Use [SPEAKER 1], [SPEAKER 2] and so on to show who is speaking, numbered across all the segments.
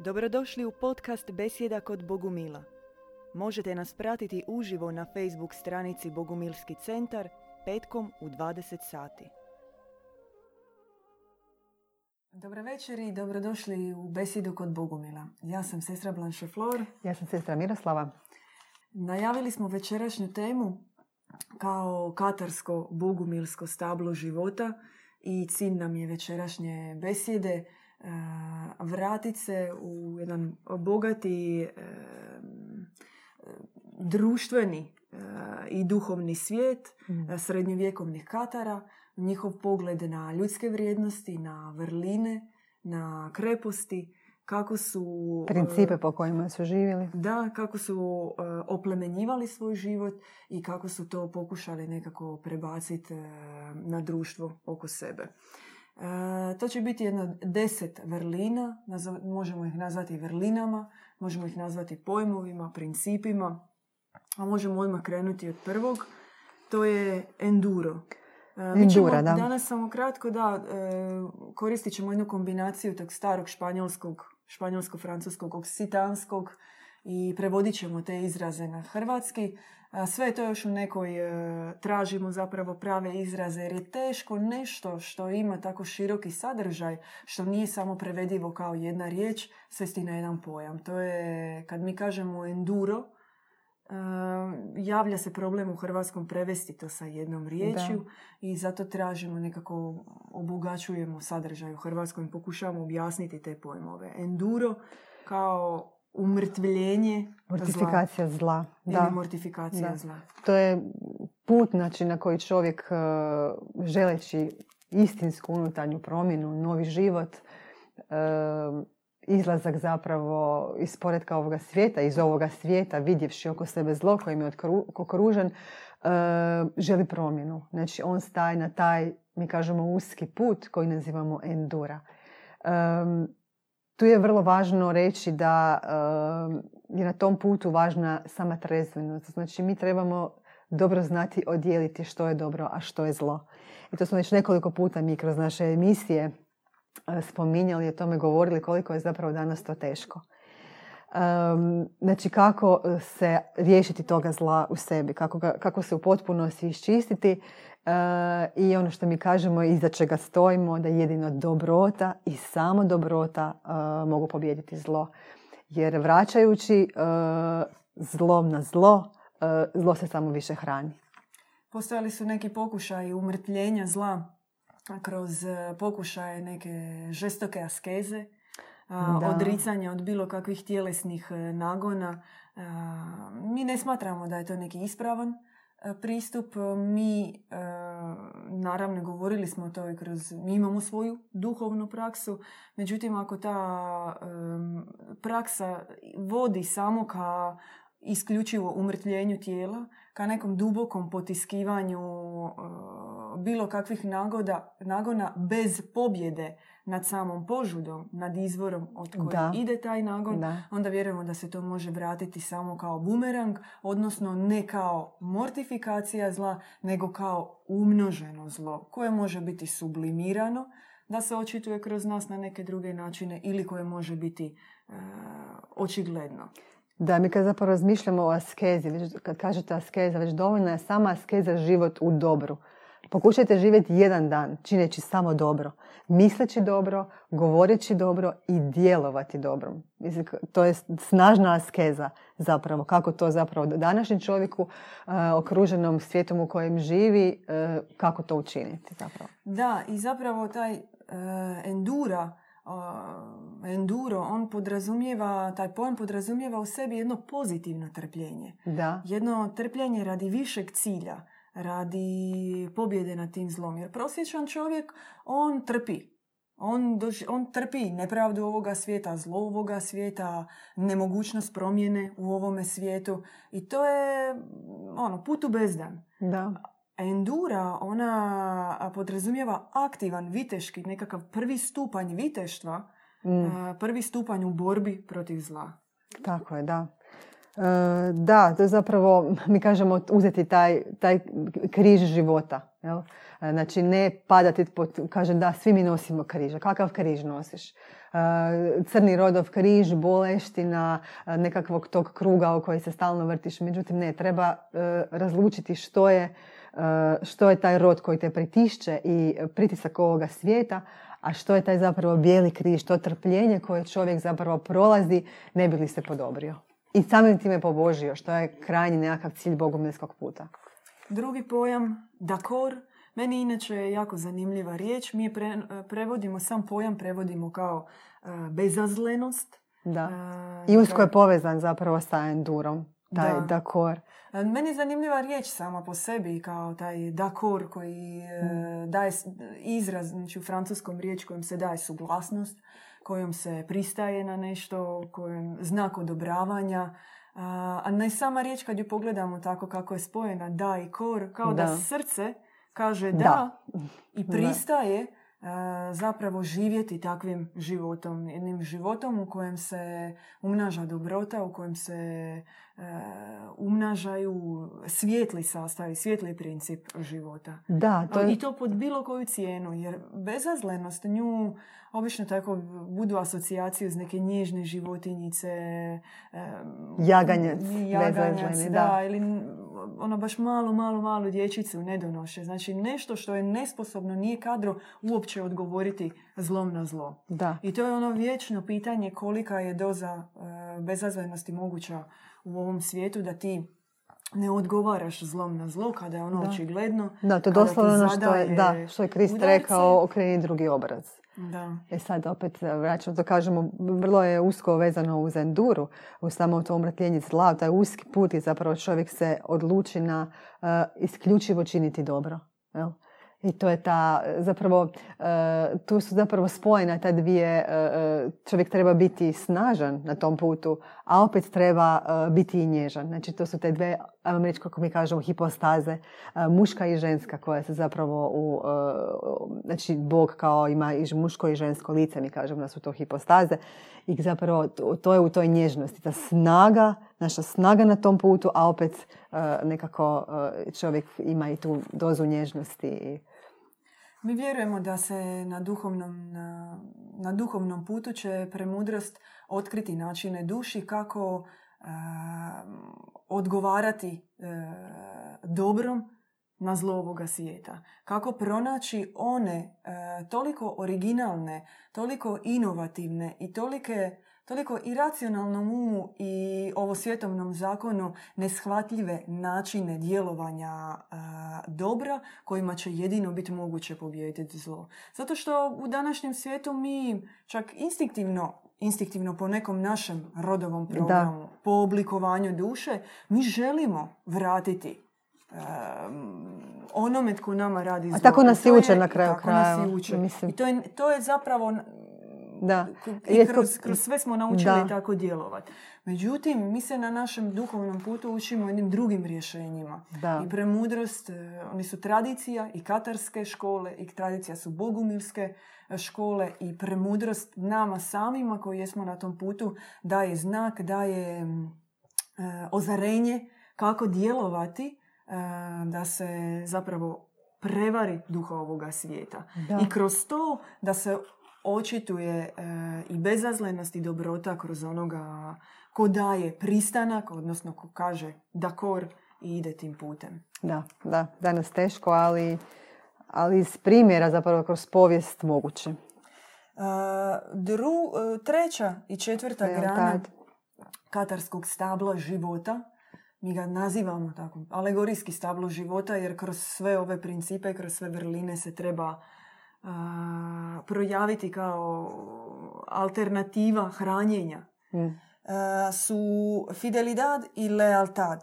[SPEAKER 1] Dobrodošli u podcast Besjeda kod Bogumila. Možete nas pratiti uživo na Facebook stranici Bogumilski centar petkom u 20 sati. Dobro večer i dobrodošli u Besjedu kod Bogumila. Ja sam sestra Blanche Flor.
[SPEAKER 2] Ja sam sestra Miroslava.
[SPEAKER 1] Najavili smo večerašnju temu kao katarsko bogumilsko stablo života i cilj nam je večerašnje besjede vratiti se u jedan bogati društveni i duhovni svijet mm. srednjovjekovnih Katara, njihov pogled na ljudske vrijednosti, na vrline, na kreposti, kako su...
[SPEAKER 2] Principe po kojima su živjeli.
[SPEAKER 1] Da, kako su oplemenjivali svoj život i kako su to pokušali nekako prebaciti na društvo oko sebe. To će biti jedno deset vrlina, možemo ih nazvati vrlinama, možemo ih nazvati pojmovima, principima, a možemo odmah krenuti od prvog. To je enduro. Mi ćemo da. danas samo kratko da e, koristit ćemo jednu kombinaciju tog starog španjolskog, španjolsko-francuskog, oksitanskog i prevodit ćemo te izraze na hrvatski. Sve to još u nekoj e, tražimo zapravo prave izraze jer je teško nešto što ima tako široki sadržaj, što nije samo prevedivo kao jedna riječ, svesti na jedan pojam. To je, kad mi kažemo enduro, e, javlja se problem u hrvatskom prevesti to sa jednom riječju i zato tražimo nekako obogaćujemo sadržaj u hrvatskom i pokušavamo objasniti te pojmove. Enduro kao umrtvljenje
[SPEAKER 2] Mortifikacija zla. zla.
[SPEAKER 1] Da. Ili mortifikacija zla.
[SPEAKER 2] To je put znači, na koji čovjek uh, želeći istinsku unutarnju promjenu, novi život, uh, izlazak zapravo iz poredka ovoga svijeta, iz ovoga svijeta, vidjevši oko sebe zlo kojim je okružen, uh, želi promjenu. Znači on staje na taj, mi kažemo, uski put koji nazivamo endura. Um, tu je vrlo važno reći da je na tom putu važna sama trezvenost. Znači mi trebamo dobro znati odijeliti što je dobro, a što je zlo. I to smo već nekoliko puta mi kroz naše emisije spominjali i o tome govorili koliko je zapravo danas to teško. znači kako se riješiti toga zla u sebi, kako, kako se u potpunosti iščistiti i ono što mi kažemo iza čega stojimo da jedino dobrota i samo dobrota mogu pobijediti zlo. Jer vraćajući zlom na zlo, zlo se samo više hrani.
[SPEAKER 1] Postojali su neki pokušaji umrtljenja zla kroz pokušaje neke žestoke askeze, da. odricanja od bilo kakvih tjelesnih nagona. Mi ne smatramo da je to neki ispravan pristup. E, mi, e, naravno, govorili smo o toj kroz, mi imamo svoju duhovnu praksu, međutim, ako ta praksa vodi samo ka isključivo umrtljenju tijela, ka nekom dubokom potiskivanju bilo kakvih nagoda, nagona bez pobjede nad samom požudom, nad izvorom od koje ide taj nagon, onda vjerujemo da se to može vratiti samo kao bumerang, odnosno ne kao mortifikacija zla, nego kao umnoženo zlo, koje može biti sublimirano, da se očituje kroz nas na neke druge načine ili koje može biti e, očigledno.
[SPEAKER 2] Da, mi kad zapravo razmišljamo o askezi, kad kažete askeza, već dovoljna je sama askeza život u dobru. Pokušajte živjeti jedan dan čineći samo dobro, misleći dobro, govoreći dobro i djelovati dobro. To je snažna askeza zapravo. Kako to zapravo današnjem čovjeku, uh, okruženom svijetom u kojem živi, uh, kako to učiniti zapravo.
[SPEAKER 1] Da, i zapravo taj uh, endura, enduro, on podrazumijeva, taj pojam podrazumijeva u sebi jedno pozitivno trpljenje.
[SPEAKER 2] Da.
[SPEAKER 1] Jedno trpljenje radi višeg cilja radi pobjede nad tim zlom. Jer prosječan čovjek, on trpi. On, on trpi nepravdu ovoga svijeta, zlo ovoga svijeta, nemogućnost promjene u ovome svijetu. I to je ono, put u bezdan.
[SPEAKER 2] Da.
[SPEAKER 1] Endura, ona podrazumijeva aktivan, viteški, nekakav prvi stupanj viteštva, mm. prvi stupanj u borbi protiv zla.
[SPEAKER 2] Tako je, da. Da, to je zapravo, mi kažemo, uzeti taj, taj križ života. Jel? E, znači, ne padati pod, kaže da, svi mi nosimo križa. Kakav križ nosiš? crni rodov križ, boleština, nekakvog tog kruga u koji se stalno vrtiš. Međutim, ne, treba razlučiti što je, što je taj rod koji te pritišće i pritisak ovoga svijeta, a što je taj zapravo bijeli križ, to trpljenje koje čovjek zapravo prolazi ne bi li se podobrio. I samim time pobožio, što je krajnji nekakav cilj bogumilskog puta.
[SPEAKER 1] Drugi pojam, dakor, meni inače je jako zanimljiva riječ. Mi je prevodimo, sam pojam prevodimo kao uh, bezazlenost.
[SPEAKER 2] Da. I usko je povezan zapravo sa endurom. Taj da. dakor.
[SPEAKER 1] Meni je zanimljiva riječ sama po sebi kao taj dakor koji mm. daje izraz, znači u francuskom riječ kojom se daje suglasnost, kojom se pristaje na nešto, kojom znak odobravanja. A ne sama riječ kad ju pogledamo tako kako je spojena da i kor, kao da, srce kaže da, i pristaje zapravo živjeti takvim životom. Jednim životom u kojem se umnaža dobrota, u kojem se umnažaju svijetli sastavi, svijetli princip života.
[SPEAKER 2] Da,
[SPEAKER 1] to je... I to pod bilo koju cijenu, jer bezazlenost nju obično tako budu asocijaciju uz neke nježne životinjice.
[SPEAKER 2] Jaganjac,
[SPEAKER 1] jaganjac da. da. Ili ono baš malu, malu, malu dječicu nedonoše. Znači nešto što je nesposobno, nije kadro uopće odgovoriti zlom na zlo.
[SPEAKER 2] Da.
[SPEAKER 1] I to je ono vječno pitanje kolika je doza bezazlenosti moguća u ovom svijetu da ti ne odgovaraš zlom na zlo kada je ono očigledno.
[SPEAKER 2] Da, to je doslovno ono što je, da, što je Krist rekao, okreni drugi obraz.
[SPEAKER 1] Da.
[SPEAKER 2] E sad opet e, vraćamo to kažemo, vrlo je usko vezano uz enduru, u samo to omratljenje zla, taj uski put i zapravo čovjek se odluči na uh, isključivo činiti dobro. Jel? I to je ta, zapravo, e, tu su zapravo spojene ta dvije, e, čovjek treba biti snažan na tom putu, a opet treba biti i nježan. Znači to su te dve, ajmo reći kako mi kažemo, hipostaze, muška i ženska koja se zapravo u, znači Bog kao ima i muško i žensko lice, mi kažemo da su to hipostaze i zapravo to je u toj nježnosti, ta snaga, naša snaga na tom putu, a opet nekako čovjek ima i tu dozu nježnosti
[SPEAKER 1] mi vjerujemo da se na duhovnom, na, na duhovnom putu će premudrost otkriti načine duši kako odgovarati e, dobrom na zlo ovoga svijeta. Kako pronaći one e, toliko originalne, toliko inovativne i tolike toliko i racionalnom umu i ovo svjetovnom zakonu neshvatljive načine djelovanja dobra kojima će jedino biti moguće pobijediti zlo. Zato što u današnjem svijetu mi čak instinktivno instinktivno po nekom našem rodovom programu, po oblikovanju duše, mi želimo vratiti onome tko nama radi zlo.
[SPEAKER 2] A tako nas i uče na kraju kraja.
[SPEAKER 1] I to je, to je zapravo da. I kroz, kroz sve smo naučili tako djelovati. Međutim, mi se na našem duhovnom putu učimo jednim drugim rješenjima.
[SPEAKER 2] Da.
[SPEAKER 1] I premudrost, e, oni su tradicija i katarske škole i tradicija su bogumilske e, škole i premudrost nama samima koji jesmo na tom putu daje znak, daje e, ozarenje kako djelovati da se zapravo prevari duha ovoga svijeta. I kroz to da se očituje e, i bezazlenost i dobrota kroz onoga ko daje pristanak, odnosno ko kaže dakor i ide tim putem.
[SPEAKER 2] Da, da, danas teško, ali, ali iz primjera zapravo kroz povijest moguće. Uh,
[SPEAKER 1] dru, uh, treća i četvrta grana katarskog stabla života, mi ga nazivamo tako, alegorijski stablo života, jer kroz sve ove principe, kroz sve vrline se treba projaviti kao alternativa hranjenja mm. su fidelidad i lealtad.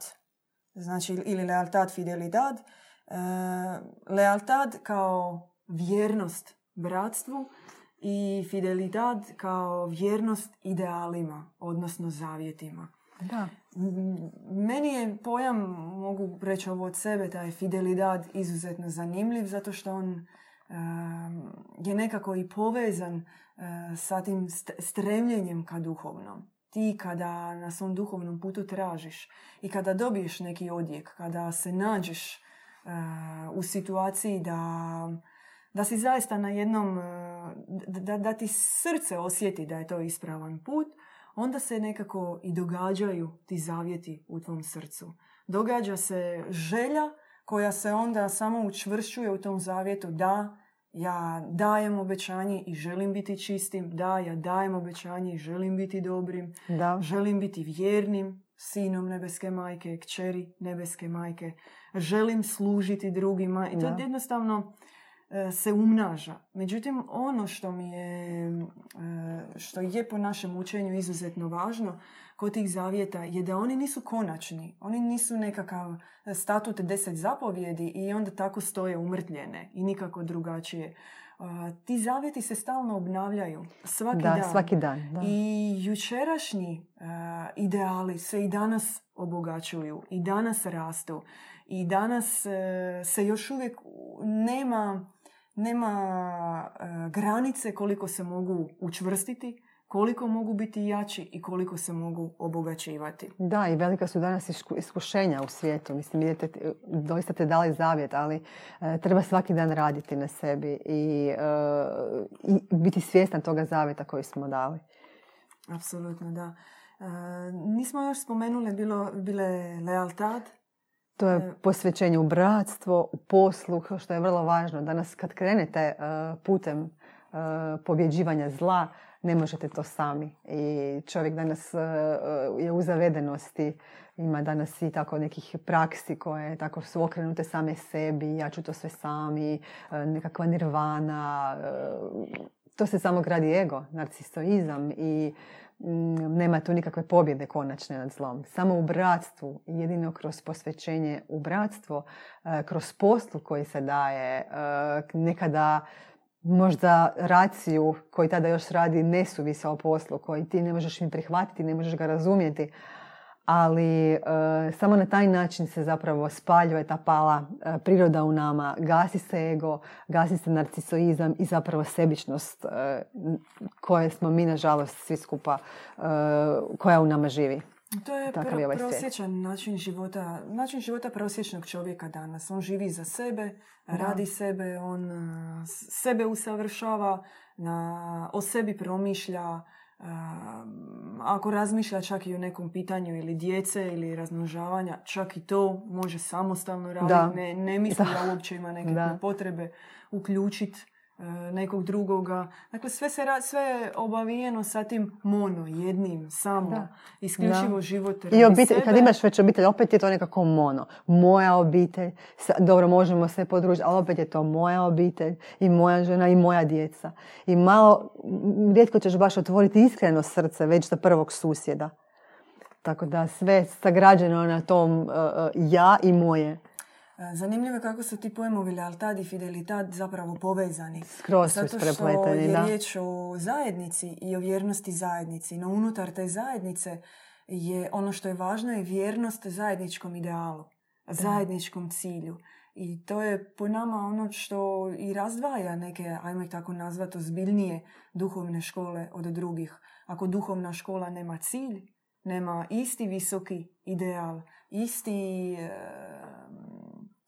[SPEAKER 1] Znači, ili lealtad, fidelidad. Lealtad kao vjernost bratstvu i fidelidad kao vjernost idealima, odnosno zavjetima.
[SPEAKER 2] Da.
[SPEAKER 1] Meni je pojam, mogu reći ovo od sebe, taj fidelidad izuzetno zanimljiv zato što on je nekako i povezan sa tim stremljenjem ka duhovnom. ti kada na svom duhovnom putu tražiš i kada dobiješ neki odjek, kada se nađeš u situaciji da, da si zaista na jednom, da, da ti srce osjeti da je to ispravan put, onda se nekako i događaju ti zavjeti u tvom srcu. Događa se želja koja se onda samo učvršćuje u tom zavjetu da ja dajem obećanje i želim biti čistim, da ja dajem obećanje i želim biti dobrim,
[SPEAKER 2] da.
[SPEAKER 1] želim biti vjernim sinom nebeske majke, kćeri nebeske majke, želim služiti drugima i to jednostavno E, se umnaža. Međutim, ono što mi je, e, što je po našem učenju izuzetno važno kod tih zavjeta je da oni nisu konačni. Oni nisu nekakav statut deset zapovjedi i onda tako stoje umrtljene i nikako drugačije. E, ti zavjeti se stalno obnavljaju svaki
[SPEAKER 2] da,
[SPEAKER 1] dan.
[SPEAKER 2] Svaki dan
[SPEAKER 1] I jučerašnji ideali se i danas obogaćuju i danas rastu i danas se još uvijek nema nema e, granice koliko se mogu učvrstiti, koliko mogu biti jači i koliko se mogu obogaćivati.
[SPEAKER 2] Da, i velika su danas iskušenja u svijetu. Mislim, idete, doista te dali zavjet, ali e, treba svaki dan raditi na sebi i, e, i biti svjestan toga zavjeta koji smo dali.
[SPEAKER 1] Apsolutno, da. nismo još spomenuli bilo, bile lealtad,
[SPEAKER 2] to je posvećenje u bratstvo, u poslu, što je vrlo važno. Danas kad krenete e, putem e, pobjeđivanja zla, ne možete to sami. I čovjek danas e, je u zavedenosti, ima danas i tako nekih praksi koje tako su okrenute same sebi, ja ću to sve sami, nekakva nirvana. To se samo gradi ego, narcistoizam i nema tu nikakve pobjede konačne nad zlom. Samo u bratstvu, jedino kroz posvećenje u bratstvo, e, kroz poslu koji se daje, e, nekada možda raciju koji tada još radi ne suvisa o poslu, koji ti ne možeš mi prihvatiti, ne možeš ga razumjeti, ali e, samo na taj način se zapravo spaljuje ta pala e, priroda u nama, gasi se ego, gasi se narcisoizam i zapravo sebičnost e, koje smo mi nažalost svi skupa koja u nama živi.
[SPEAKER 1] To je, Takav je ovaj prosječan način života, način života prosječnog čovjeka danas. On živi za sebe, radi sebe, on sebe usavršava, na, o sebi promišlja, ako razmišlja čak i o nekom pitanju ili djece ili razmnožavanja, čak i to može samostalno raditi. Ne, ne misli da. uopće ima neke potrebe uključiti nekog drugoga. Dakle, sve, se, sve je obavijeno sa tim mono, jednim, samo, da. isključivo da. život
[SPEAKER 2] I obitelj, kad imaš već obitelj, opet je to nekako mono. Moja obitelj, dobro, možemo se podružiti, ali opet je to moja obitelj i moja žena i moja djeca. I malo, rijetko ćeš baš otvoriti iskreno srce već za prvog susjeda. Tako da sve sagrađeno na tom uh, ja i moje.
[SPEAKER 1] Zanimljivo je kako su ti pojmovi lealtad i fidelitat zapravo povezani.
[SPEAKER 2] Skroz su Zato što
[SPEAKER 1] je da. riječ o zajednici i o vjernosti zajednici. No unutar te zajednice je ono što je važno je vjernost zajedničkom idealu, zajedničkom cilju. I to je po nama ono što i razdvaja neke, ajmo ih tako nazvati, ozbiljnije duhovne škole od drugih. Ako duhovna škola nema cilj, nema isti visoki ideal, isti e,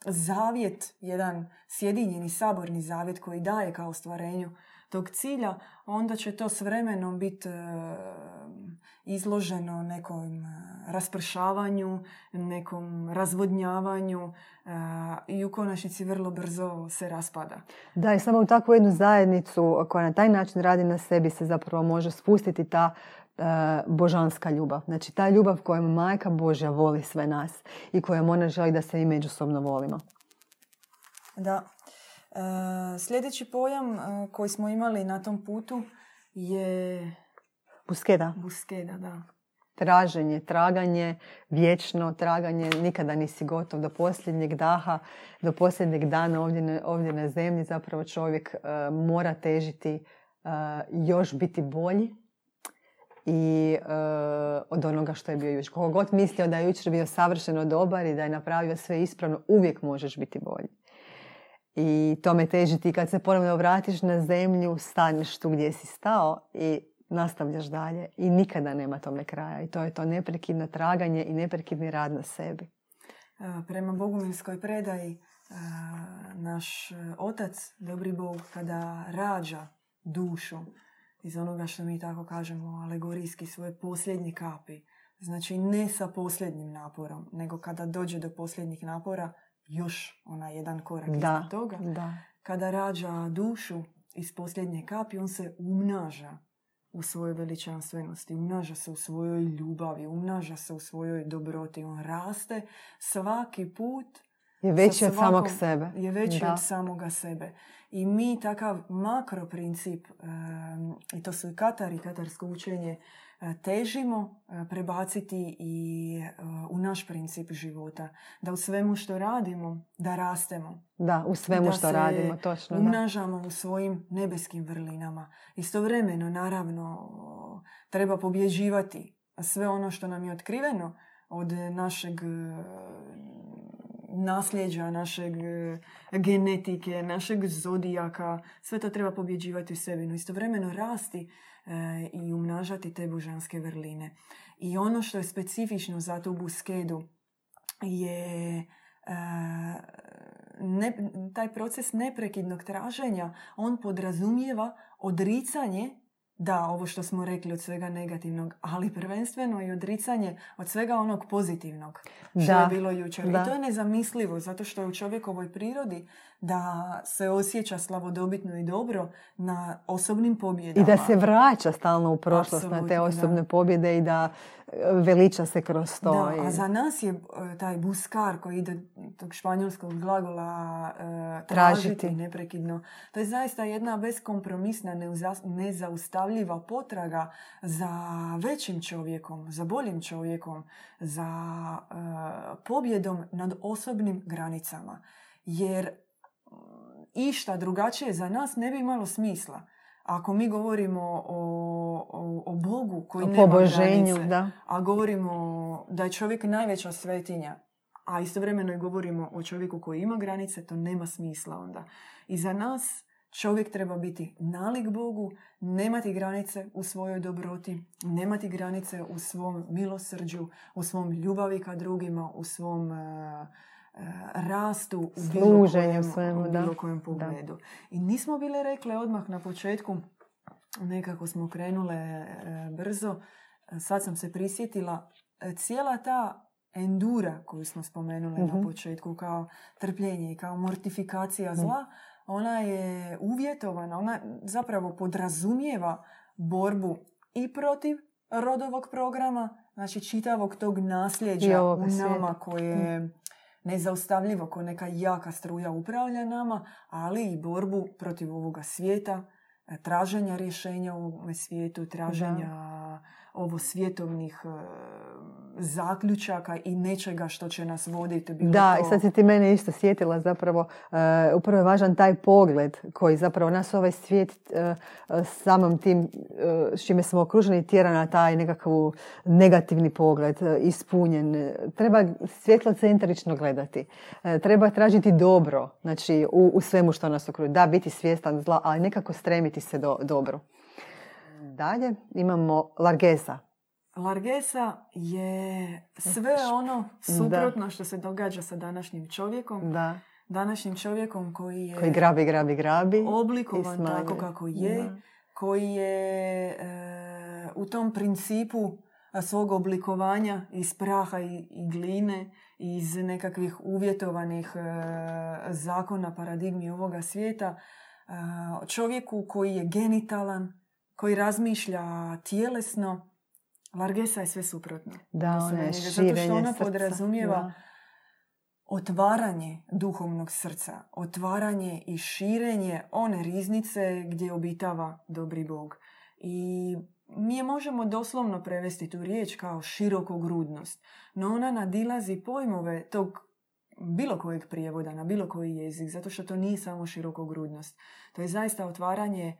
[SPEAKER 1] zavjet, jedan sjedinjeni saborni zavjet koji daje kao stvarenju tog cilja, onda će to s vremenom biti e, izloženo nekom e, raspršavanju, nekom razvodnjavanju e, i u konačnici vrlo brzo se raspada.
[SPEAKER 2] Da, i samo u takvu jednu zajednicu koja na taj način radi na sebi se zapravo može spustiti ta božanska ljubav. Znači ta ljubav kojom majka Božja voli sve nas i kojom ona želi da se i međusobno volimo.
[SPEAKER 1] Da. E, sljedeći pojam e, koji smo imali na tom putu je...
[SPEAKER 2] Buskeda.
[SPEAKER 1] Buskeda, da.
[SPEAKER 2] Traženje, traganje, vječno traganje, nikada nisi gotov do posljednjeg daha, do posljednjeg dana ovdje na, ovdje na zemlji zapravo čovjek e, mora težiti još biti bolji i od onoga što je bio jučer. Koliko god mislio da je jučer bio savršeno dobar i da je napravio sve ispravno, uvijek možeš biti bolji i tome težiti kad se ponovno vratiš na zemlju, staneš tu gdje si stao i nastavljaš dalje i nikada nema tome kraja. I to je to neprekidno traganje i neprekidni rad na sebi.
[SPEAKER 1] Prema bogumilskoj predaji, naš otac, dobri Bog, kada rađa dušu iz onoga što mi tako kažemo alegorijski svoje posljednje kapi, znači ne sa posljednjim naporom, nego kada dođe do posljednjih napora, još onaj jedan korak
[SPEAKER 2] da,
[SPEAKER 1] toga.
[SPEAKER 2] Da.
[SPEAKER 1] Kada rađa dušu iz posljednje kapi, on se umnaža u svojoj veličanstvenosti, umnaža se u svojoj ljubavi, umnaža se u svojoj dobroti. On raste svaki put
[SPEAKER 2] je veći od samog sebe.
[SPEAKER 1] Je veći od samoga sebe. I mi takav makro princip, i to su i Katar i katarsko učenje, E, težimo e, prebaciti i e, u naš princip života. Da u svemu što radimo, da rastemo.
[SPEAKER 2] Da, u svemu što radimo, točno.
[SPEAKER 1] umnažamo u svojim nebeskim vrlinama. Istovremeno, naravno, treba pobjeđivati sve ono što nam je otkriveno od našeg nasljeđa, našeg genetike, našeg zodijaka. Sve to treba pobjeđivati u sebi. No istovremeno rasti E, i umnažati te božanske vrline. I ono što je specifično za tu buskedu je e, taj proces neprekidnog traženja, on podrazumijeva odricanje da, ovo što smo rekli od svega negativnog, ali prvenstveno i odricanje od svega onog pozitivnog što da, je bilo jučer. I to je nezamislivo, zato što je u čovjekovoj prirodi da se osjeća slavodobitno i dobro na osobnim pobjedama.
[SPEAKER 2] I da se vraća stalno u prošlost na te osobne pobjede i da e, veliča se kroz to.
[SPEAKER 1] Da, a za nas je e, taj buskar koji ide tog španjolskog glagola e, tražiti neprekidno. To je zaista jedna beskompromisna, nezaustavljiva potraga za većim čovjekom, za boljim čovjekom, za pobjedom nad osobnim granicama. Jer išta drugačije za nas ne bi imalo smisla. Ako mi govorimo o, o, o Bogu koji o nema granice, da. a govorimo da je čovjek najveća svetinja, a istovremeno i govorimo o čovjeku koji ima granice, to nema smisla onda. I za nas čovjek treba biti nalik Bogu, nemati granice u svojoj dobroti, nemati granice u svom milosrđu, u svom ljubavi ka drugima, u svom uh, rastu u bilo kojem, svemu, u bilo kojem pogledu. I nismo bile rekle odmah na početku, nekako smo krenule e, brzo, sad sam se prisjetila, e, cijela ta endura koju smo spomenule na mhm. početku kao trpljenje i kao mortifikacija mhm. zla, ona je uvjetovana, ona zapravo podrazumijeva borbu i protiv rodovog programa, znači čitavog tog nasljeđa u nama koje mhm nezaustavljivo ko neka jaka struja upravlja nama, ali i borbu protiv ovoga svijeta, e, traženja rješenja u ovome svijetu, traženja ovo svjetovnih e, zaključaka i nečega što će nas voditi.
[SPEAKER 2] Bilo da, i sad si ti mene isto sjetila zapravo. Uh, upravo je važan taj pogled koji zapravo nas ovaj svijet uh, samom tim s čime smo okruženi tjera na taj nekakav negativni pogled, ispunjen. Treba svjetlocentrično gledati. Treba tražiti dobro znači, u, u svemu što nas okruži. Da, biti svjestan zla, ali nekako stremiti se do dobro. Dalje imamo Largesa.
[SPEAKER 1] Largesa je sve ono suprotno što se događa sa današnjim čovjekom.
[SPEAKER 2] Da.
[SPEAKER 1] Današnjim čovjekom koji je...
[SPEAKER 2] Koji grabi, grabi, grabi.
[SPEAKER 1] Oblikovan tako kako je. Koji je e, u tom principu svog oblikovanja iz praha i, i gline, iz nekakvih uvjetovanih e, zakona, paradigmi ovoga svijeta. E, čovjeku koji je genitalan, koji razmišlja tjelesno, Largesa je sve suprotno.
[SPEAKER 2] Da, ona je Zato
[SPEAKER 1] što ona podrazumijeva otvaranje duhovnog srca, otvaranje i širenje one riznice gdje obitava dobri Bog. I mi je možemo doslovno prevesti tu riječ kao širokogrudnost, no ona nadilazi pojmove tog bilo kojeg prijevoda na bilo koji jezik, zato što to nije samo širokogrudnost. To je zaista otvaranje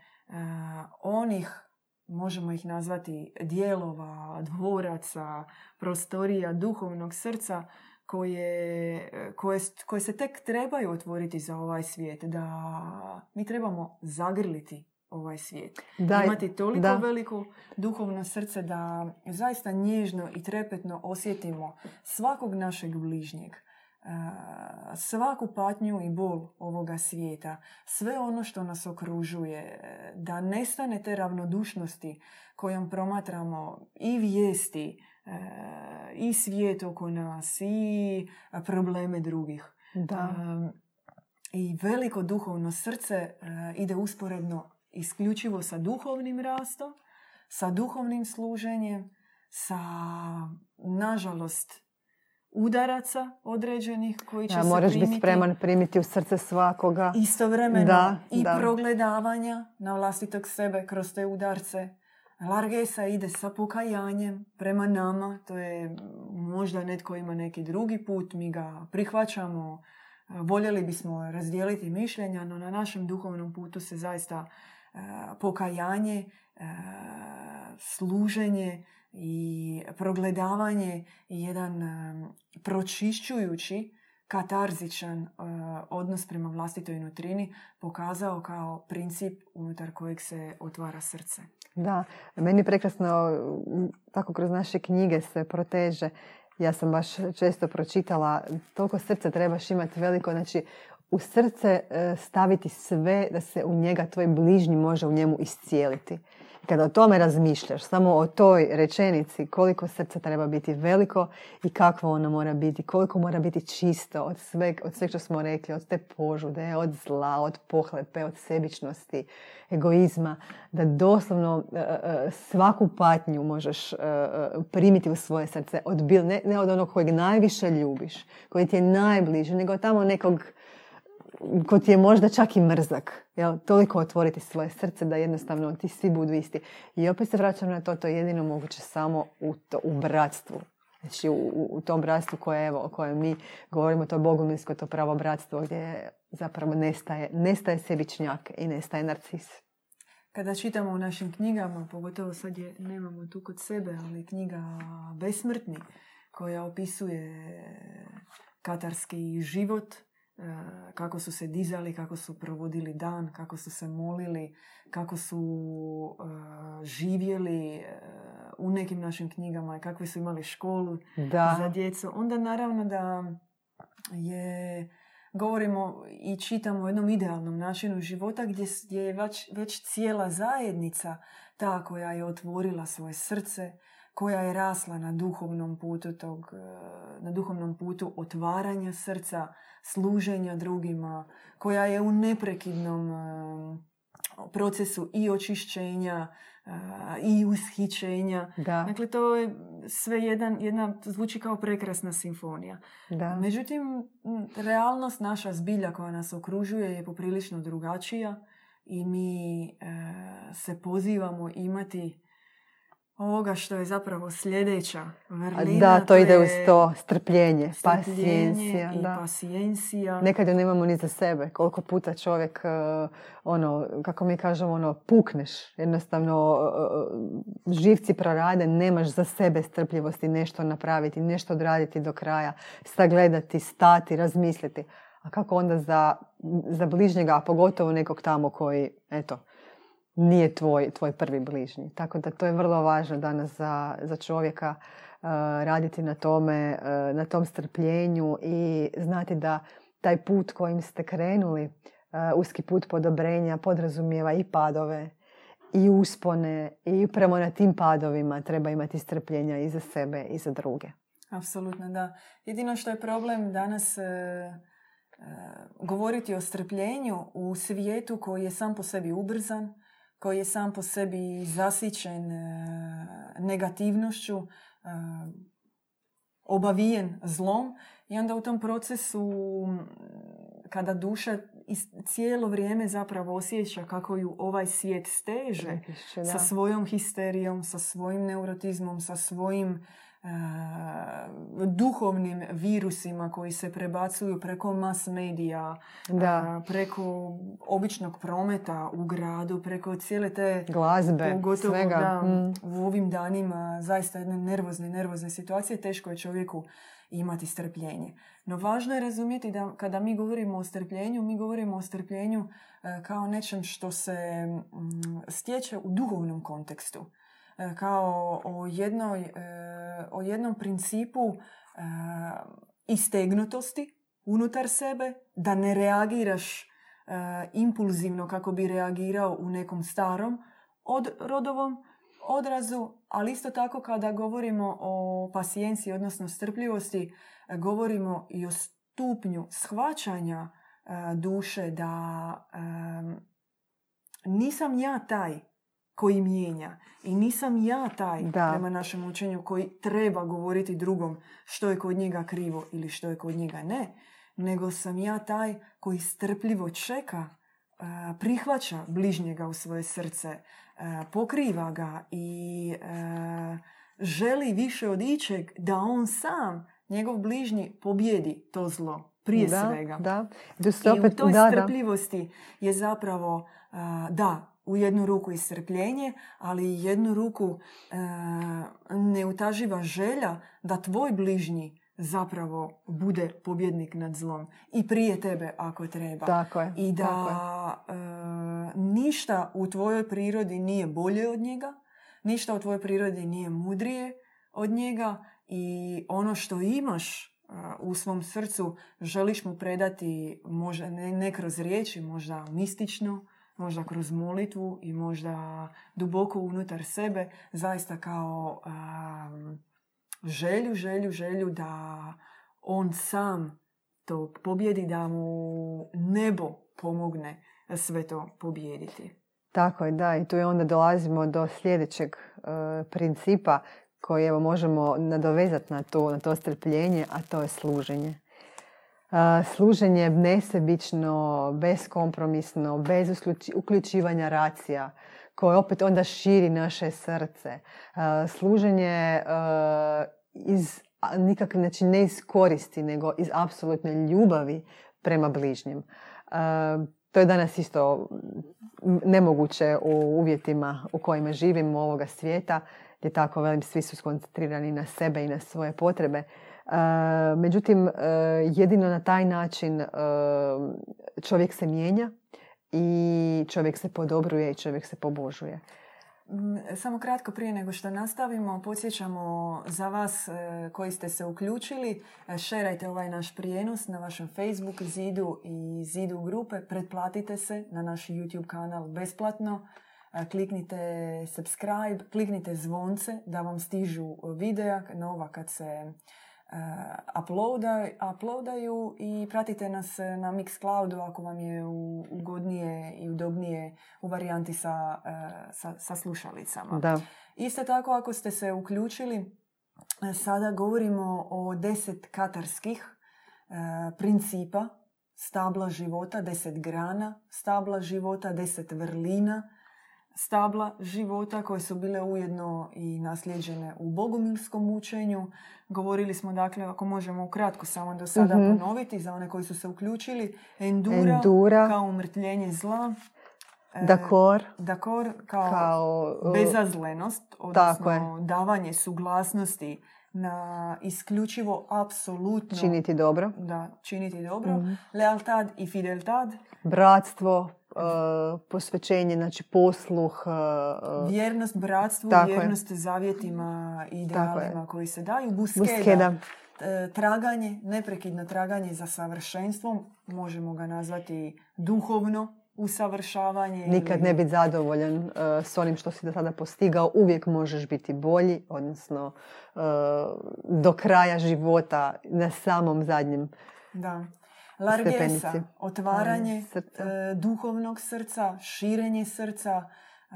[SPEAKER 1] onih možemo ih nazvati dijelova, dvoraca, prostorija, duhovnog srca koje, koje, koje se tek trebaju otvoriti za ovaj svijet. Da mi trebamo zagrliti ovaj svijet.
[SPEAKER 2] Da,
[SPEAKER 1] Imati toliko
[SPEAKER 2] da.
[SPEAKER 1] veliko duhovno srce da zaista nježno i trepetno osjetimo svakog našeg bližnjeg, svaku patnju i bol ovoga svijeta, sve ono što nas okružuje, e, da nestane te ravnodušnosti kojom promatramo i vijesti, e, i svijet oko nas, i probleme drugih.
[SPEAKER 2] Da.
[SPEAKER 1] Um, I veliko duhovno srce uh, ide usporedno isključivo sa duhovnim rastom, sa duhovnim služenjem, sa, nažalost, udaraca određenih koji će
[SPEAKER 2] Da,
[SPEAKER 1] se
[SPEAKER 2] moraš
[SPEAKER 1] primiti.
[SPEAKER 2] biti spreman primiti u srce svakoga.
[SPEAKER 1] Istovremeno
[SPEAKER 2] Da,
[SPEAKER 1] i
[SPEAKER 2] da.
[SPEAKER 1] progledavanja na vlastitog sebe kroz te udarce. Largesa ide sa pokajanjem prema nama. To je možda netko ima neki drugi put, mi ga prihvaćamo. Voljeli bismo razdijeliti mišljenja, no na našem duhovnom putu se zaista e, pokajanje, e, služenje i progledavanje jedan pročišćujući katarzičan e, odnos prema vlastitoj nutrini pokazao kao princip unutar kojeg se otvara srce.
[SPEAKER 2] Da, meni prekrasno tako kroz naše knjige se proteže. Ja sam baš često pročitala, toliko srce trebaš imati veliko, znači u srce e, staviti sve da se u njega tvoj bližnji može u njemu iscijeliti. Kada o tome razmišljaš, samo o toj rečenici, koliko srce treba biti veliko i kakvo ono mora biti, koliko mora biti čisto od sveg, od sveg što smo rekli, od te požude, od zla, od pohlepe, od sebičnosti, egoizma, da doslovno e, e, svaku patnju možeš e, e, primiti u svoje srce, od ne, ne od onog kojeg najviše ljubiš, koji ti je najbliži, nego tamo nekog ko ti je možda čak i mrzak. Jel? Toliko otvoriti svoje srce da jednostavno ti svi budu isti. I opet se vraćam na to, to je jedino moguće samo u, to, u bratstvu. Znači u, u- tom bratstvu koje, evo, o kojem mi govorimo, to bogumilsko, to pravo bratstvo gdje zapravo nestaje, nestaje sebičnjak i nestaje narcis.
[SPEAKER 1] Kada čitamo u našim knjigama, pogotovo sad je nemamo tu kod sebe, ali knjiga Besmrtni, koja opisuje katarski život, kako su se dizali, kako su provodili dan, kako su se molili, kako su e, živjeli e, u nekim našim knjigama i kakve su imali školu
[SPEAKER 2] Da,
[SPEAKER 1] za djecu. Onda naravno da je govorimo i čitamo o jednom idealnom načinu života gdje je već, već cijela zajednica ta koja je otvorila svoje srce, koja je rasla na duhovnom putu tog, e, na duhovnom putu otvaranja srca, služenja drugima, koja je u neprekidnom e, procesu i očišćenja e, i ushićenja.
[SPEAKER 2] da,
[SPEAKER 1] Dakle, to je sve jedan, jedna, zvuči kao prekrasna simfonija.
[SPEAKER 2] da.
[SPEAKER 1] Međutim, realnost naša zbilja koja nas okružuje je poprilično drugačija i mi se pozivamo imati ovoga što je zapravo sljedeća vrlina.
[SPEAKER 2] Da, to ide uz
[SPEAKER 1] je
[SPEAKER 2] to strpljenje,
[SPEAKER 1] strpljenje pasijencija.
[SPEAKER 2] Nekad ju nemamo ni za sebe. Koliko puta čovjek, e, ono, kako mi kažemo, ono, pukneš. Jednostavno, e, živci prorade, nemaš za sebe strpljivosti nešto napraviti, nešto odraditi do kraja, sagledati, stati, razmisliti. A kako onda za, za bližnjega, a pogotovo nekog tamo koji, eto, nije tvoj, tvoj prvi bližnji. Tako da to je vrlo važno danas za, za čovjeka e, raditi na tome, e, na tom strpljenju i znati da taj put kojim ste krenuli, e, uski put podobrenja, podrazumijeva i padove i uspone i upravo na tim padovima treba imati strpljenja i za sebe i za druge.
[SPEAKER 1] Apsolutno, da. Jedino što je problem danas e, e, govoriti o strpljenju u svijetu koji je sam po sebi ubrzan, koji je sam po sebi zasićen e, negativnošću, e, obavijen zlom i onda u tom procesu kada duša cijelo vrijeme zapravo osjeća kako ju ovaj svijet steže, sa svojom histerijom, sa svojim neurotizmom, sa svojim duhovnim virusima koji se prebacuju preko mass medija,
[SPEAKER 2] Da.
[SPEAKER 1] preko običnog prometa u gradu, preko cijele te
[SPEAKER 2] Glazbe,
[SPEAKER 1] pogotovo
[SPEAKER 2] svega.
[SPEAKER 1] da,
[SPEAKER 2] Mm.
[SPEAKER 1] u ovim danima zaista jedne nervozne, nervozne situacije, teško je čovjeku imati strpljenje. No važno je razumjeti da kada mi govorimo o strpljenju, mi govorimo o strpljenju e, kao nečem što se mm, stječe u duhovnom kontekstu. E, Kao o, jednoj, e, o jednom principu e, istegnutosti unutar sebe, da ne reagiraš impulzivno kako bi reagirao u nekom starom od rodovom odrazu, ali isto tako kada govorimo o pasijenciji, odnosno strpljivosti, govorimo i o stupnju shvaćanja duše da nisam ja taj koji mijenja i nisam ja taj
[SPEAKER 2] Da.
[SPEAKER 1] prema našem učenju koji treba govoriti drugom što je kod njega krivo ili što je kod njega ne, nego sam ja taj koji strpljivo čeka, prihvaća bližnjega u svoje srce, pokriva ga i želi više od ičeg da on sam, njegov bližnji, pobjedi to zlo prije
[SPEAKER 2] da,
[SPEAKER 1] svega.
[SPEAKER 2] Da,
[SPEAKER 1] I u toj
[SPEAKER 2] da, da.
[SPEAKER 1] strpljivosti je zapravo, da, u jednu ruku i strpljenje, ali i jednu ruku a, neutaživa želja da tvoj bližnji zapravo bude pobjednik nad zlom. I prije tebe ako treba.
[SPEAKER 2] Tako je.
[SPEAKER 1] I
[SPEAKER 2] tako je.
[SPEAKER 1] da e, ništa u tvojoj prirodi nije bolje od njega, ništa u tvojoj prirodi nije mudrije od njega i ono što imaš e, u svom srcu želiš mu predati možda ne, ne kroz riječi, možda mistično, možda kroz molitvu i možda duboko unutar sebe, zaista kao um, želju, želju, želju da on sam to pobjedi, da mu nebo pomogne sve to pobijediti.
[SPEAKER 2] Tako je, da. I tu je onda dolazimo do sljedećeg e, principa koji evo možemo nadovezati na to, na to strpljenje, a to je služenje. Služenje nesebično, beskompromisno, bez uključivanja racija, koje opet onda širi naše srce. Služenje iz nikakve, znači ne iz koristi, nego iz apsolutne ljubavi prema bližnjim. To je danas isto nemoguće u uvjetima u kojima živimo ovoga svijeta, gdje tako velim svi su skoncentrirani na sebe i na svoje potrebe. E, međutim, e, jedino na taj način e, čovjek se mijenja i čovjek se podobruje i čovjek se pobožuje.
[SPEAKER 1] Mm, Samo kratko prije nego što nastavimo, podsjećamo za vas koji ste se uključili, šerajte ovaj naš prijenos na vašem Facebook zidu i zidu grupe, pretplatite se na naš YouTube kanal besplatno, kliknite subscribe, kliknite zvonce da vam stižu videa nova kad se uploada, uploadaju i pratite nas na Mixcloudu ako vam je ugodnije i udobnije u varijanti sa, e, sa, sa slušalicama.
[SPEAKER 2] Da,
[SPEAKER 1] Isto tako ako ste se uključili, sada govorimo o deset katarskih principa stabla života, deset grana stabla života, deset vrlina stabla života koje su bile ujedno i nasljeđene u bogumilskom učenju. Govorili smo dakle, ako možemo ukratko samo do sada
[SPEAKER 2] Mhm.
[SPEAKER 1] ponoviti za one koji su se uključili, endura,
[SPEAKER 2] Endura.
[SPEAKER 1] kao umrtljenje zla, e,
[SPEAKER 2] dakor,
[SPEAKER 1] dakor kao,
[SPEAKER 2] kao... uh,
[SPEAKER 1] bezazlenost, odnosno davanje suglasnosti na isključivo apsolutno
[SPEAKER 2] činiti dobro.
[SPEAKER 1] da činiti dobro,
[SPEAKER 2] Mhm.
[SPEAKER 1] lealtad i fideltad,
[SPEAKER 2] Bratstvo, posvećenje, znači posluh. uh,
[SPEAKER 1] vjernost bratstvu,
[SPEAKER 2] Tako je.
[SPEAKER 1] vjernost zavjetima i idealima koji se daju, buskeda,
[SPEAKER 2] buskeda.
[SPEAKER 1] traganje, neprekidno traganje za savršenstvom, možemo ga nazvati duhovno usavršavanje.
[SPEAKER 2] Nikad
[SPEAKER 1] ili-
[SPEAKER 2] ne biti zadovoljan uh, s onim što si do sada postigao. Uvijek možeš biti bolji, odnosno uh, do kraja života na samom zadnjem
[SPEAKER 1] Da. Largesa, otvaranje
[SPEAKER 2] Srca.
[SPEAKER 1] e, duhovnog srca, širenje srca, e,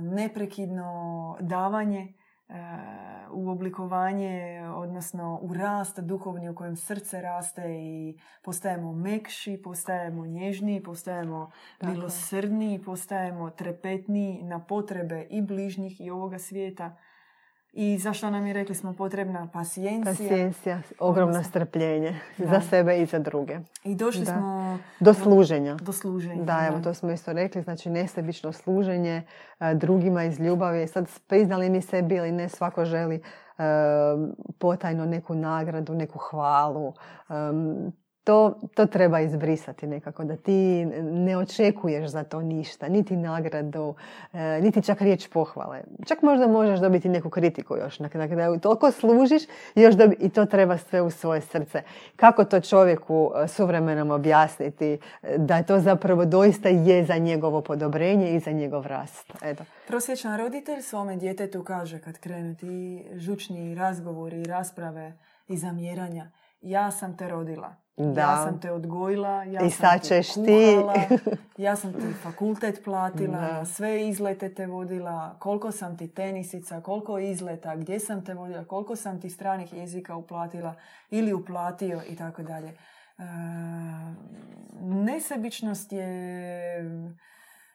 [SPEAKER 1] neprekidno davanje e, u oblikovanje, odnosno u rast duhovni u kojem srce raste i postajemo mekši, postajemo nježniji, postajemo
[SPEAKER 2] Tako
[SPEAKER 1] milosrdniji, postajemo trepetniji na potrebe i bližnjih i ovoga svijeta. I zašto nam je, rekli smo, potrebna pasijencija.
[SPEAKER 2] Pasijencija, ogromno strpljenje za sebe i za druge.
[SPEAKER 1] I došli smo...
[SPEAKER 2] Do služenja.
[SPEAKER 1] Do služenja.
[SPEAKER 2] Da, evo, to smo isto rekli. Znači, nesebično služenje drugima iz ljubavi. Sad, priznali mi sebi ili ne, svako želi potajno neku nagradu, neku hvalu to, to treba izbrisati nekako, da ti ne očekuješ za to ništa, niti nagradu, e, niti čak riječ pohvale. Čak možda možeš dobiti neku kritiku još na kraju. Toliko služiš još dobi, i to treba sve u svoje srce. Kako to čovjeku e, suvremenom objasniti e, da to zapravo doista je za njegovo podobrenje i za njegov rast. Eto.
[SPEAKER 1] Prosječan roditelj svome djetetu kaže kad krenu ti žučni razgovori rasprave i zamjeranja ja sam te rodila da. Ja sam te odgojila, ja
[SPEAKER 2] I
[SPEAKER 1] sam
[SPEAKER 2] te kuhala,
[SPEAKER 1] ja sam ti fakultet platila, sve izlete te vodila, koliko sam ti tenisica, koliko izleta, gdje sam te vodila, koliko sam ti stranih jezika uplatila ili uplatio i tako dalje. E, nesebičnost je...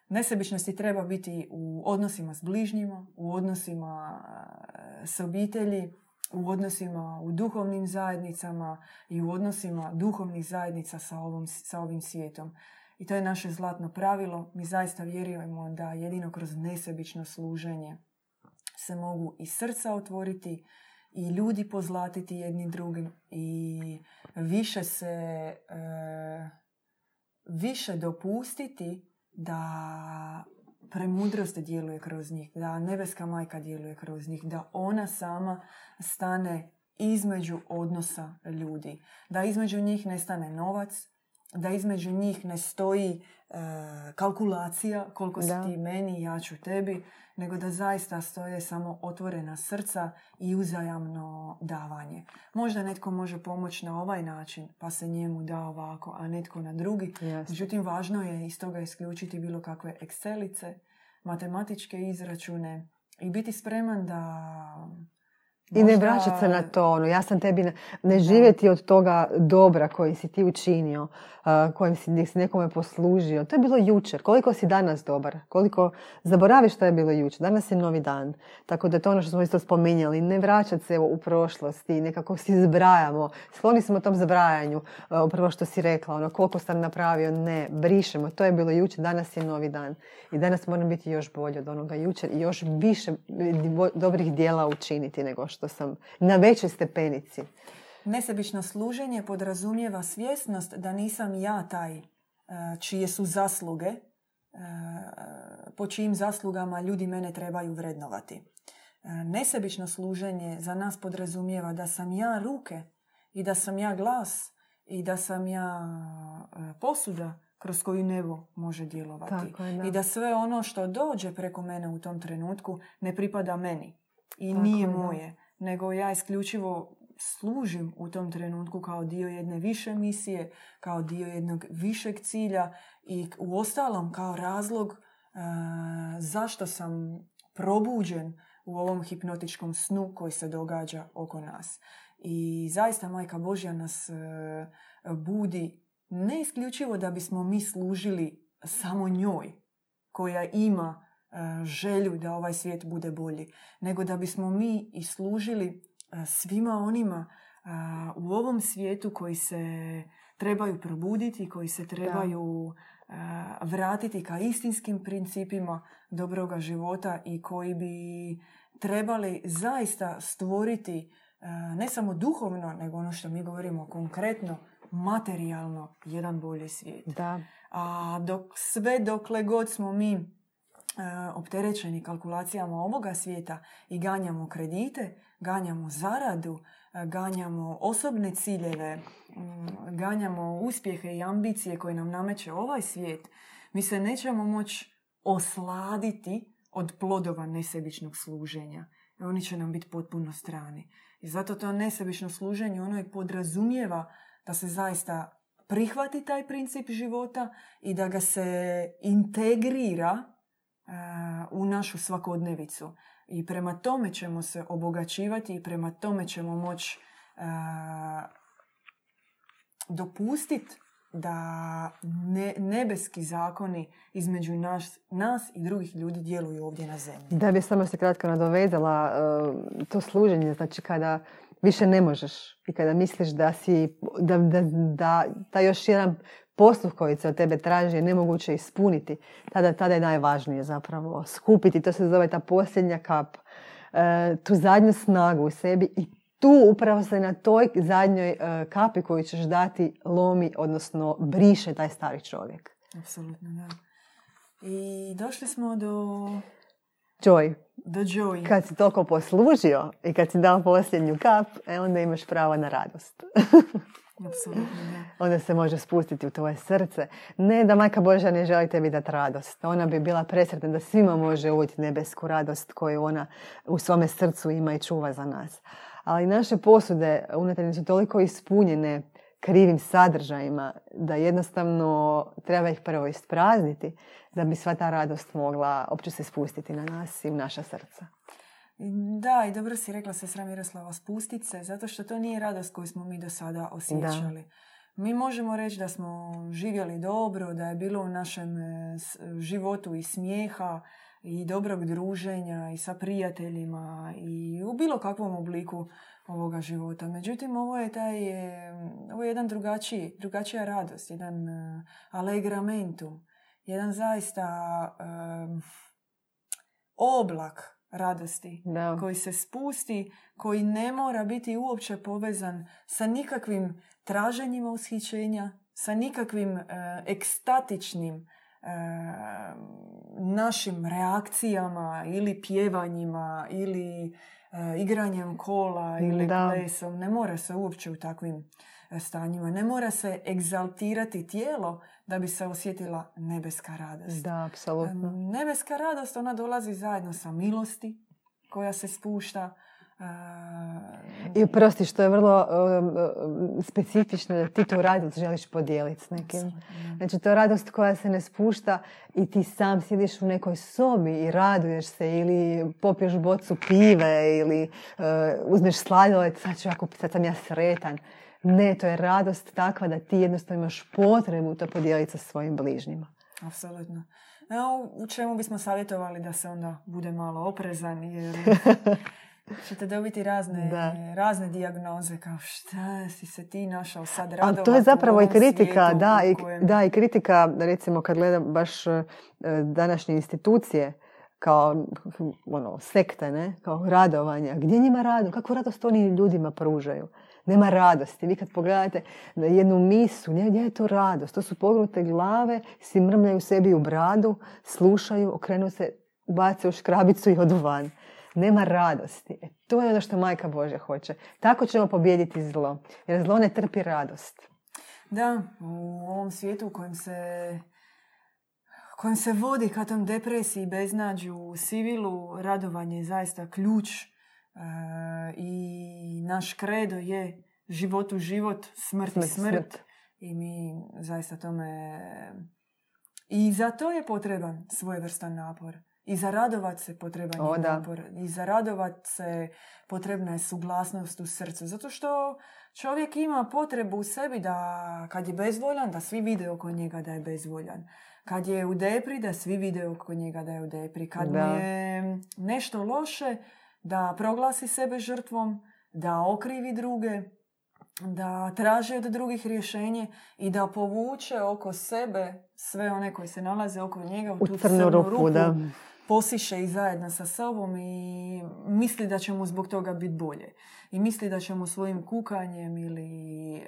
[SPEAKER 1] Nesebičnosti treba biti u odnosima s bližnjima, u odnosima e, s obitelji, u odnosima u duhovnim zajednicama i u odnosima duhovnih zajednica sa, ovom, sa ovim svijetom. I to je naše zlatno pravilo. Mi zaista vjerujemo da jedino kroz nesebično služenje se mogu i srca otvoriti i ljudi pozlatiti jedni drugim i više se e, više dopustiti da premudrost djeluje kroz njih, da nebeska majka djeluje kroz njih, da ona sama stane između odnosa ljudi. Da između njih ne stane novac, da između njih ne stoji e, kalkulacija koliko si ti meni, ja ću tebi, nego da zaista stoje samo otvorena srca i uzajamno davanje. Možda netko može pomoći na ovaj način, pa se njemu da ovako, a netko na drugi. Međutim, važno je iz toga isključiti bilo kakve ekscelice, matematičke izračune i biti spreman da
[SPEAKER 2] i ne vraćati se na to, ono, ja sam tebi, ne živjeti od toga dobra koji si ti učinio, kojim si, si nekome poslužio. To je bilo jučer. Koliko si danas dobar? Koliko zaboraviš što je bilo jučer? Danas je novi dan. Tako da je to ono što smo isto spominjali. Ne vraćati se u prošlosti, nekako si zbrajamo. Skloni smo tom zbrajanju. Upravo što si rekla, ono, koliko sam napravio, ne, brišemo. To je bilo jučer, danas je novi dan. I danas moram biti još bolje od onoga jučer i još više dobrih dijela učiniti nego što sam na većoj stepenici.
[SPEAKER 1] Nesebično služenje podrazumijeva svjesnost da nisam ja taj e, čije su zasluge, e, po čijim zaslugama ljudi mene trebaju vrednovati. E, nesebično služenje za nas podrazumijeva da sam ja ruke i da sam ja glas i da sam ja posuda kroz koju nebo može djelovati. I da sve ono što dođe preko mene u tom trenutku ne pripada meni i nije moje, nego ja isključivo služim u tom trenutku kao dio jedne više misije, kao dio jednog višeg cilja i u ostalom kao razlog uh, zašto sam probuđen u ovom hipnotičkom snu koji se događa oko nas. I zaista Majka Božja nas uh, budi ne isključivo da bismo mi služili samo njoj koja ima želju da ovaj svijet bude bolji, nego da bismo mi i služili svima onima u ovom svijetu koji se trebaju probuditi, koji se trebaju vratiti ka istinskim principima dobroga života i koji bi trebali zaista stvoriti ne samo duhovno, nego ono što mi govorimo konkretno, materijalno jedan bolji svijet.
[SPEAKER 2] Da.
[SPEAKER 1] A dok, sve dokle god smo mi opterećeni kalkulacijama ovoga svijeta i ganjamo kredite, ganjamo zaradu, e, ganjamo osobne ciljeve, mm, ganjamo uspjehe i ambicije koje nam nameće ovaj svijet, mi se nećemo moći osladiti od plodova nesebičnog služenja. I oni će nam biti potpuno strani. I zato to nesebično služenje ono i podrazumijeva da se zaista prihvati taj princip života i da ga se integrira e, u našu svakodnevicu. I prema tome ćemo se obogaćivati i prema tome ćemo moći dopustiti da ne, nebeski zakoni između nas, nas i drugih ljudi djeluju ovdje na zemlji.
[SPEAKER 2] Da bi samo se kratko nadovezala, e, to služenje, znači kada više ne možeš i kada misliš da si, da, da, da, da još jedan posluh koji se od tebe traži je nemoguće ispuniti, tada, tada je najvažnije zapravo skupiti, to se zove ta posljednja kap, e, tu zadnju snagu u sebi i tu upravo se na toj zadnjoj e, kapi koju ćeš dati lomi, odnosno briše taj stari čovjek.
[SPEAKER 1] Apsolutno, da. I došli smo do...
[SPEAKER 2] Joy.
[SPEAKER 1] Do joy.
[SPEAKER 2] Kad si toliko poslužio i kad si dao posljednju kap, e, onda imaš pravo na radost. Onda se može spustiti u tvoje srce. Ne da majka Božja ne želi tebi dati radost. Ona bi bila presretna da svima može uviti nebesku radost koju ona u svome srcu ima i čuva za nas. Ali naše posude unutarnje su toliko ispunjene krivim sadržajima da jednostavno treba ih prvo isprazniti da bi sva ta radost mogla opće se spustiti na nas i u naša srca.
[SPEAKER 1] Da, i dobro si rekla sestra Miroslava, spustit se, zato što to nije radost koju smo mi do sada osjećali. Mi možemo reći da smo živjeli dobro, da je bilo u našem e, životu i smijeha i dobrog druženja i sa prijateljima i u bilo kakvom obliku ovoga života. Međutim, ovo je taj, e, ovo je jedan drugačiji, drugačija radost, jedan e, allegramentum, jedan zaista e, oblak radosti
[SPEAKER 2] Da.
[SPEAKER 1] koji se spusti, koji ne mora biti uopće povezan sa nikakvim traženjima ushićenja, sa nikakvim e, ekstatičnim e, našim reakcijama ili pjevanjima ili e, igranjem kola ili
[SPEAKER 2] Da.
[SPEAKER 1] plesom. Ne mora se uopće u takvim stanjima. Ne mora se egzaltirati tijelo da bi se osjetila nebeska radost.
[SPEAKER 2] Da, apsolutno.
[SPEAKER 1] Nebeska radost, ona dolazi zajedno sa milosti koja se spušta.
[SPEAKER 2] I prosti što je vrlo um, specifično da ti tu radost želiš podijeliti s nekim. Znači to je radost koja se ne spušta i ti sam sjediš u nekoj sobi i raduješ se ili popiješ bocu pive ili uh, uzmeš sladoled, sad ću jako, sad sam ja sretan. Ne, to je radost takva da ti jednostavno imaš potrebu to podijeliti sa svojim bližnjima.
[SPEAKER 1] Apsolutno. Evo, u čemu bismo savjetovali da se onda bude malo oprezan jer ćete dobiti razne,
[SPEAKER 2] Da.
[SPEAKER 1] razne dijagnoze kao šta si se ti našao sad radovat
[SPEAKER 2] to je zapravo i kritika, da i,
[SPEAKER 1] kojem-
[SPEAKER 2] da, i kritika, recimo kad gledam baš e, današnje institucije, kao ono, sekte, ne? kao radovanja. Gdje njima rado? Kakvu radost oni ljudima pružaju? Nema radosti. Vi kad pogledate jednu misu, gdje je to radost? To su pognute glave, si mrmljaju sebi u bradu, slušaju, okrenu se, bace u škrabicu i odu van. Nema radosti. E, to je ono što majka Božja hoće. Tako ćemo pobijediti zlo. Jer zlo ne trpi radost.
[SPEAKER 1] Da, u ovom svijetu u kojem se kojem se vodi ka tom depresiji, beznađu, sivilu, radovanje je zaista ključ i naš kredo je život u život, smrt,
[SPEAKER 2] Smrt,
[SPEAKER 1] i smrt. I mi zaista tome... I za to je potreban svojevrstan napor. I za radovat se potreban je napor. I za radovat se potrebna je suglasnost u srcu. Zato što čovjek ima potrebu u sebi da kad je bezvoljan, da svi vide oko njega da je bezvoljan. Kad je u depri, da svi vide oko njega da je u depri. Kad
[SPEAKER 2] Da.
[SPEAKER 1] je nešto loše, da proglasi sebe žrtvom, da okrivi druge, da traži od drugih rješenje i da povuče oko sebe sve one koji se nalaze oko njega u,
[SPEAKER 2] U
[SPEAKER 1] tu
[SPEAKER 2] crnu rupu, da.
[SPEAKER 1] Posiše i zajedno sa sobom i misli da će mu zbog toga biti bolje. I misli da će mu svojim kukanjem ili em,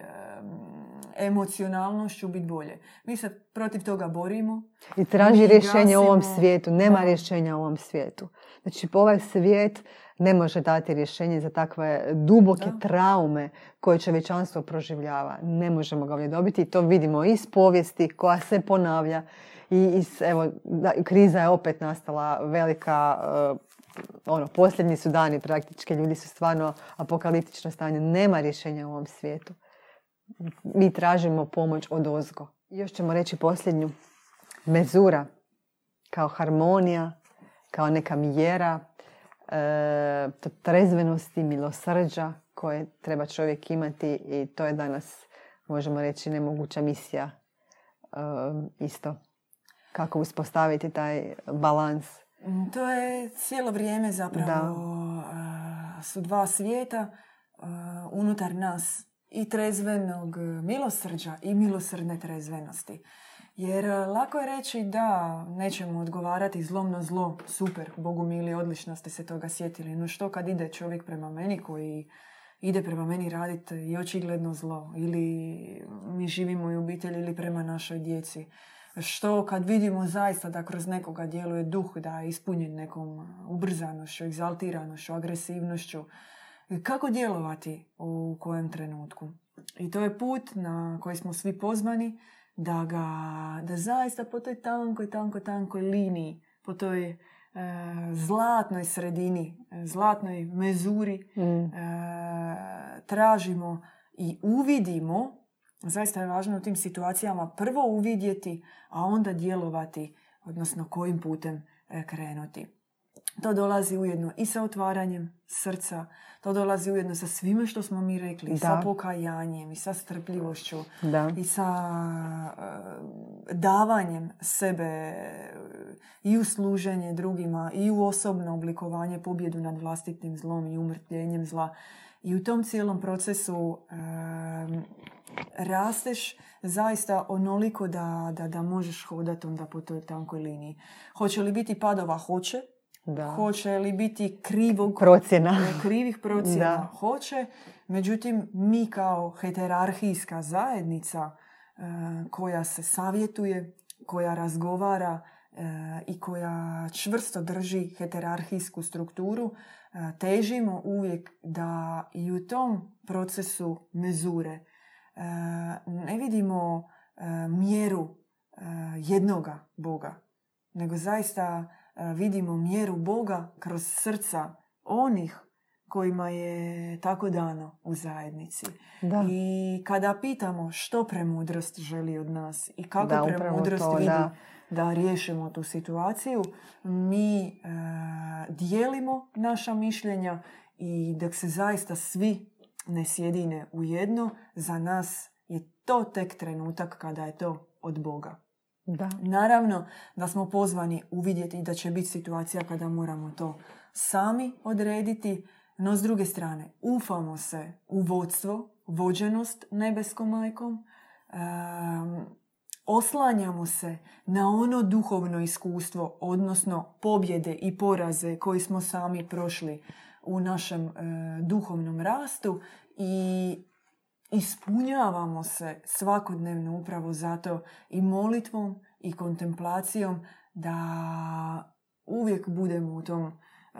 [SPEAKER 1] emocionalnošću biti bolje. Mi se protiv toga borimo.
[SPEAKER 2] I traži rješenje u ovom svijetu. Nema
[SPEAKER 1] Da.
[SPEAKER 2] rješenja u ovom svijetu. Znači, ovaj svijet ne može dati rješenje za takve duboke
[SPEAKER 1] Da.
[SPEAKER 2] traume koje čovječanstvo proživljava. Ne možemo ga ovdje dobiti i to vidimo iz povijesti koja se ponavlja. I evo, kriza je opet nastala velika, eh, ono, posljednji su dani praktički, ljudi su stvarno apokaliptično stanje. Nema rješenja u ovom svijetu. Mi tražimo pomoć od ozgo. Još ćemo reći posljednju. Mezura kao harmonija, kao neka mjera e, trezvenosti, milosrđa koje treba čovjek imati i to je danas, možemo reći, nemoguća misija isto. Kako uspostaviti taj balans?
[SPEAKER 1] Mm, to je cijelo vrijeme zapravo su dva svijeta unutar nas i trezvenog milosrđa i milosrdne trezvenosti. Jer lako je reći da nećemo odgovarati zlom na zlo, super, Bogu mili, odlično ste se toga sjetili. No što kad ide čovjek prema meni koji ide prema meni raditi i očigledno zlo ili mi živimo u obitelji ili prema našoj djeci. Što kad vidimo zaista da kroz nekoga djeluje duh da je ispunjen nekom ubrzanošću, egzaltiranošću, agresivnošću. Kako djelovati u kojem trenutku? I to je put na koji smo svi pozvani da ga, da zaista po toj tankoj, tankoj, tankoj liniji, po toj E, zlatnoj sredini, e, zlatnoj mezuri mm. e, tražimo i uvidimo, zaista je važno u tim situacijama prvo uvidjeti, a onda djelovati, odnosno kojim putem krenuti. To dolazi ujedno i sa otvaranjem srca, to dolazi ujedno sa svime što smo mi rekli, da. sa pokajanjem i sa strpljivošću da. i sa uh, davanjem sebe i u služenje drugima i u osobno oblikovanje, pobjedu nad vlastitim zlom i umrtljenjem zla. I u tom cijelom procesu rasteš zaista onoliko da, da, da možeš hodati onda po toj tankoj liniji. Hoće li biti padova? Hoće da. Hoće li biti krivog
[SPEAKER 2] procjena.
[SPEAKER 1] krivih procjena? Da. Hoće. Međutim, mi kao heterarhijska zajednica e, koja se savjetuje, koja razgovara e, i koja čvrsto drži heterarhijsku strukturu, e, težimo uvijek da i u tom procesu mezure ne vidimo mjeru jednoga Boga, nego zaista vidimo mjeru Boga kroz srca onih kojima je tako dano u zajednici. Da. I kada pitamo što premudrost želi od nas i kako da, premudrost to, vidi da. da riješimo tu situaciju, mi e, dijelimo naša mišljenja i dok se zaista svi ne sjedine u jedno, za nas je to tek trenutak kada je to od Boga. Da. Naravno da smo pozvani uvidjeti da će biti situacija kada moramo to sami odrediti, no s druge strane ufamo se u vodstvo, vođenost nebeskom majkom, oslanjamo se na ono duhovno iskustvo, odnosno pobjede i poraze koji smo sami prošli u našem e, duhovnom rastu i ispunjavamo se svakodnevno upravo zato i molitvom i kontemplacijom da uvijek budemo u tom uh,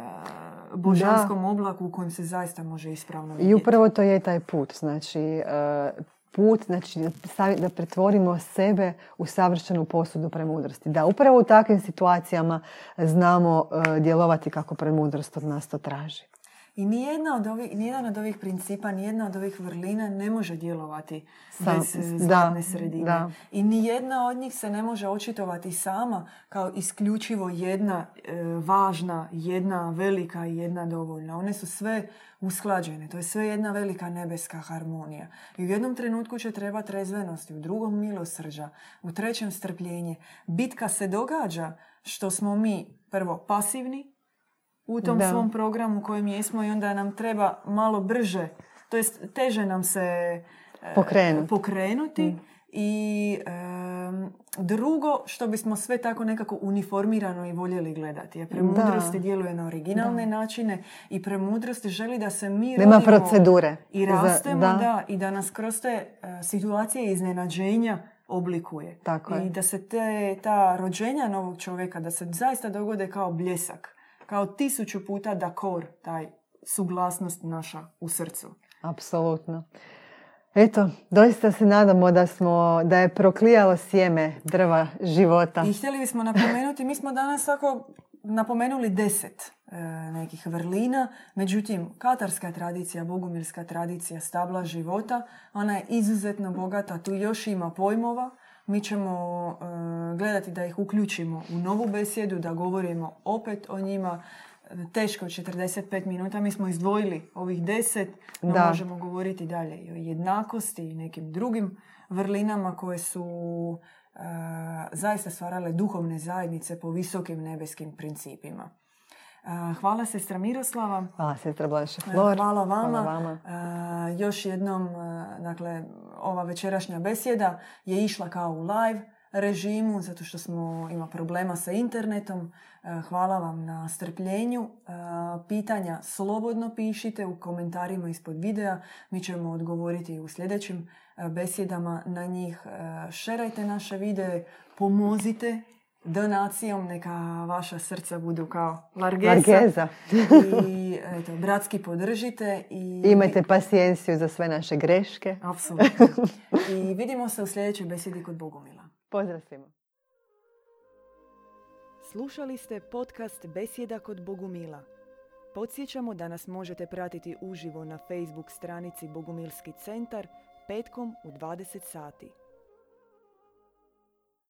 [SPEAKER 1] božanskom oblaku u kojem se zaista može ispravno vidjeti.
[SPEAKER 2] I upravo to je taj put. Znači, uh, put znači, da pretvorimo sebe u savršenu posudu premudrosti. Da upravo u takvim situacijama znamo uh, djelovati kako premudrost od nas to traži.
[SPEAKER 1] I nijedna od ovih, nijedan od ovih principa, nijedna od ovih vrlina ne može djelovati bez eh, zlatne sredine. Da. I nijedna od njih se ne može očitovati sama kao isključivo jedna e, važna, jedna velika i jedna dovoljna. One su sve usklađene. To je sve jedna velika nebeska harmonija. I u jednom trenutku će trebati trezvenosti, u drugom milosrđa, u trećem strpljenje. Bitka se događa što smo mi prvo pasivni, u tom svom programu kojem jesmo i onda nam treba malo brže, to jest teže nam se
[SPEAKER 2] e,
[SPEAKER 1] pokrenuti. Mm. i drugo što bismo sve tako nekako uniformirano i voljeli gledati. Jer premudrosti djeluje na originalne načine i premudrosti želi da se mi
[SPEAKER 2] Nema procedure.
[SPEAKER 1] i rastemo da. da. i da nas kroz te uh, situacije iznenađenja oblikuje.
[SPEAKER 2] Tako
[SPEAKER 1] I da se te, ta rođenja novog čovjeka, da se zaista dogode kao bljesak kao tisuću puta da kor, taj suglasnost naša u srcu.
[SPEAKER 2] Apsolutno. Eto, doista se nadamo da smo, da je proklijalo sjeme drva života.
[SPEAKER 1] I htjeli bismo napomenuti, mi smo danas tako napomenuli deset e, nekih vrlina, međutim, katarska tradicija, bogumilska tradicija stabla života, ona je izuzetno bogata, tu još ima pojmova, mi ćemo e, gledati da ih uključimo u novu besjedu, da govorimo opet o njima. Teško 45 minuta, mi smo izdvojili ovih deset, no da. možemo govoriti dalje i o jednakosti i nekim drugim vrlinama koje su zaista stvarale duhovne zajednice po visokim nebeskim principima. Hvala sestra Miroslava.
[SPEAKER 2] Hvala sestra Blanša
[SPEAKER 1] Hvala vama. Hvala vama. Još jednom, dakle, ova večerašnja besjeda je išla kao u live režimu, zato što smo ima problema sa internetom. Hvala vam na strpljenju. Pitanja slobodno pišite u komentarima ispod videa. Mi ćemo odgovoriti u sljedećim besjedama na njih. Šerajte naše videe, pomozite donacijom, neka vaša srca budu kao largeza. I eto, bratski podržite. I...
[SPEAKER 2] Imajte pasijenciju za sve naše greške.
[SPEAKER 1] Apsolutno. I vidimo se u sljedećoj besedi kod Bogumila.
[SPEAKER 2] Pozdrav svima.
[SPEAKER 1] Slušali ste podcast Besjeda kod Bogumila. Podsjećamo da nas možete pratiti uživo na Facebook stranici Bogumilski centar petkom u 20 sati.